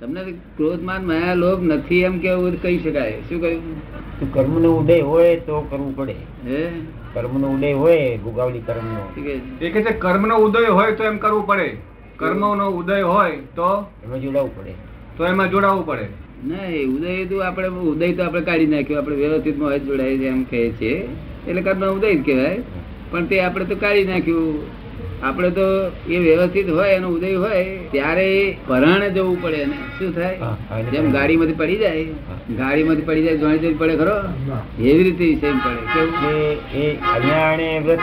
તમને ક્રોધમાન માયા લોભ નથી એમ કેવું કહી શકાય. શું કહ્યું? કર્મ કર્મનો ઉદય હોય તો કરવું પડે. હે? કર્મનો ઉદય હોય ભોગાવલી કર્મનો. નો કહે છે? એ કે છે કર્મનો ઉદય હોય તો એમ કરવું પડે. કર્મનો ઉદય હોય તો? એમાં જોડાવવું પડે. તો એમાં જોડાવવું પડે. ના એ ઉદય તો આપણે ઉદય તો આપણે કાઢી નાખ્યો. આપણે વ્યવસ્થિતમાં જોડાય છે એમ કહે છે. એટલે કર્મ ઉદય જ કહેવાય. પણ તે આપણે તો કાઢી નાખ્યું. આપણે તો એ વ્યવસ્થિત હોય એનો ઉદય હોય ત્યારે પરાણે જવું પડે ને શું થાય? જેમ ગાડી ગાડીમાંથી પડી જાય. ગાડીમાંથી પડી જાય જોઈ જોઈ પડે ખરો? એવી રીતે વિષય પડે. કેવું? કે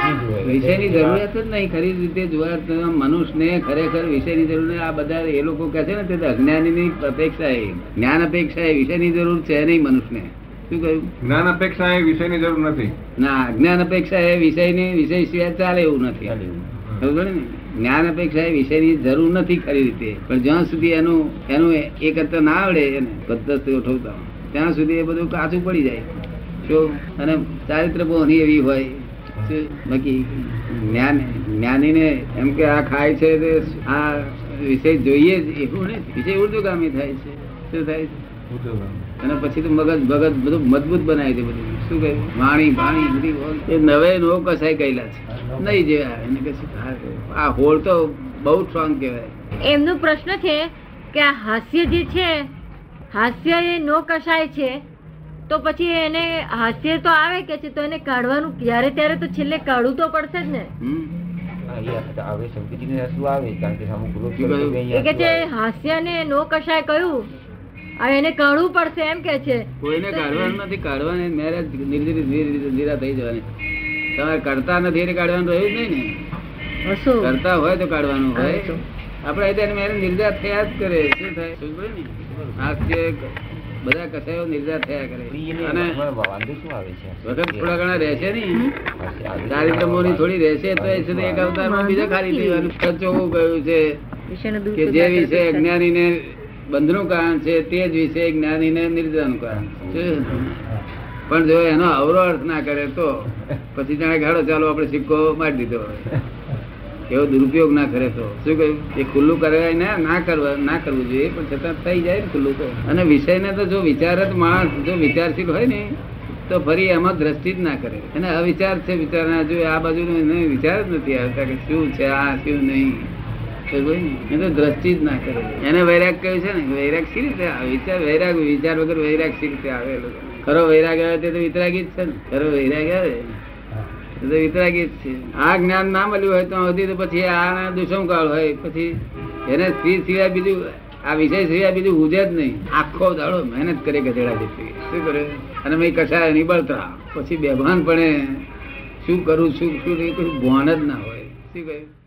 વિષયની જરૂરિયાત જ નહીં ખરી રીતે જોવા તો મનુષ્યને ખરેખર વિષયની જરૂર નહીં. આ બધા એ લોકો કહે છે ને તે અજ્ઞાનીની અપેક્ષા એ. જ્ઞાન અપેક્ષા એ વિષયની જરૂર છે નહીં મનુષ્યને. શું કહ્યું? જ્ઞાન અપેક્ષા એ વિષયની જરૂર નથી. ના અજ્ઞાન અપેક્ષા એ વિષયની વિષય સિવાય ચાલે એવું નથી. ને? જ્ઞાન અપેક્ષા એ વિષયની જરૂર નથી ખરી રીતે. પણ જ્યાં સુધી એનું એનું એકત્ર ના આવડે એને પદ્ધતિ ઉઠવતા ત્યાં સુધી એ બધું કાચું પડી જાય. તો અને ચારિત્ર બોહની એવી હોય બાકી જ્ઞાન, જ્ઞાનીને એમ કે આ ખાય છે તે આ વિષય જોઈએ જ એવું નહીં વિષય ઉર્દુગામી થાય છે. શું થાય છે? અને પછી તો મગજ ભગત બધું મજબૂત બનાવી દે બધું. શું કહ્યું વાણી વાણી બધી એ નવે નો કસાઈ ગયેલા છે. નહીં જેવા એને કશું આ હોળ તો બહુ સ્ટ્રોંગ કહેવાય. એમનો પ્રશ્ન છે કે આ હાસ્ય જે છે હાસ્ય એ નો કસાય છે તો પછી એને હાસ્ય તો આવે કે છે તો એને કાઢવાનું ક્યારે? ત્યારે તો છેલ્લે કાઢવું તો પડશે જ ને. આવે કારણ કે. હાસ્ય ને નો કશાય કયું? એને કાઢવું પડશે એમ કે છે. કોઈને કાઢવાનું નથી કાઢવાની મેરેજ નિરા થઈ જવાની. તમારે કરતા નથી એને કાઢવાનું રહ્યું જ નહીં ને. કરતા હોય તો કાઢવાનું હોય આપણે ત્યાં મેરેજ નિર્જાત થયા જ કરે. શું થાય? સમજ ને? બધા કસાયો નિર્જાત થયા કરે. અને વાંધો શું આવે છે? વખત થોડા ઘણા રહેશે નહીં. આવે થોડી રહેશે તો એ છે એક અવતારમાં બીજા ખાલી દેવાનું સચોવું ગયું છે. કે જે વિશે અજ્ઞાની. અજ્ઞાનીને બંધનું કારણ છે તે જ વિષય જ્ઞાનીને નિર્જનનું કારણ. પણ જો એનો અવરો અર્થ ના કરે તો પછી જાણે ગાડો ચાલો, આપણે સિક્કો મારી દીધો એવો દુરુપયોગ ના કરે તો. શું કહ્યું? એ ખુલ્લું કરાય ને ના કરવા, ના કરવું જોઈએ, પણ છતાં થઈ જાય ને ખુલ્લું તો. અને વિષયને તો જો વિચાર જ માણસ, જો વિચારશીલ હોય ને, તો ફરી એમાં દ્રષ્ટિ જ ના કરે. અને અવિચાર છે વિચારના, જો આ બાજુ વિચાર જ નથી આવતા કે શું છે આ, શું નહીં. દ્રષ્ટિ જ ના કરે. એને વૈરાગ કહ્યું છે ને વૈરાગ રીતે આવે? વિચાર વૈરાગ વિચાર વગર વૈરાગ રીતે આવે ખરો વૈરાગ આવે તે તો વિતરાગી જ છે ને. ખરો વૈરાગ આવે તો વિતરાગી જ છે. આ જ્ઞાન ના મળ્યું હોય તો સુધી તો પછી આ દુષ્મકાળ હોય. પછી એને સ્ત્રી સિવાય બીજું આ વિષય સિવાય બીજું હુજે જ નહીં. આખો દાડો મહેનત કરે ગધેડા જેટલી. શું કરે? અને મેં કશાય નહીં પછી બેભાન પણ શું કરું શું શું નહીં કશું ભાન જ ના હોય. શું કહ્યું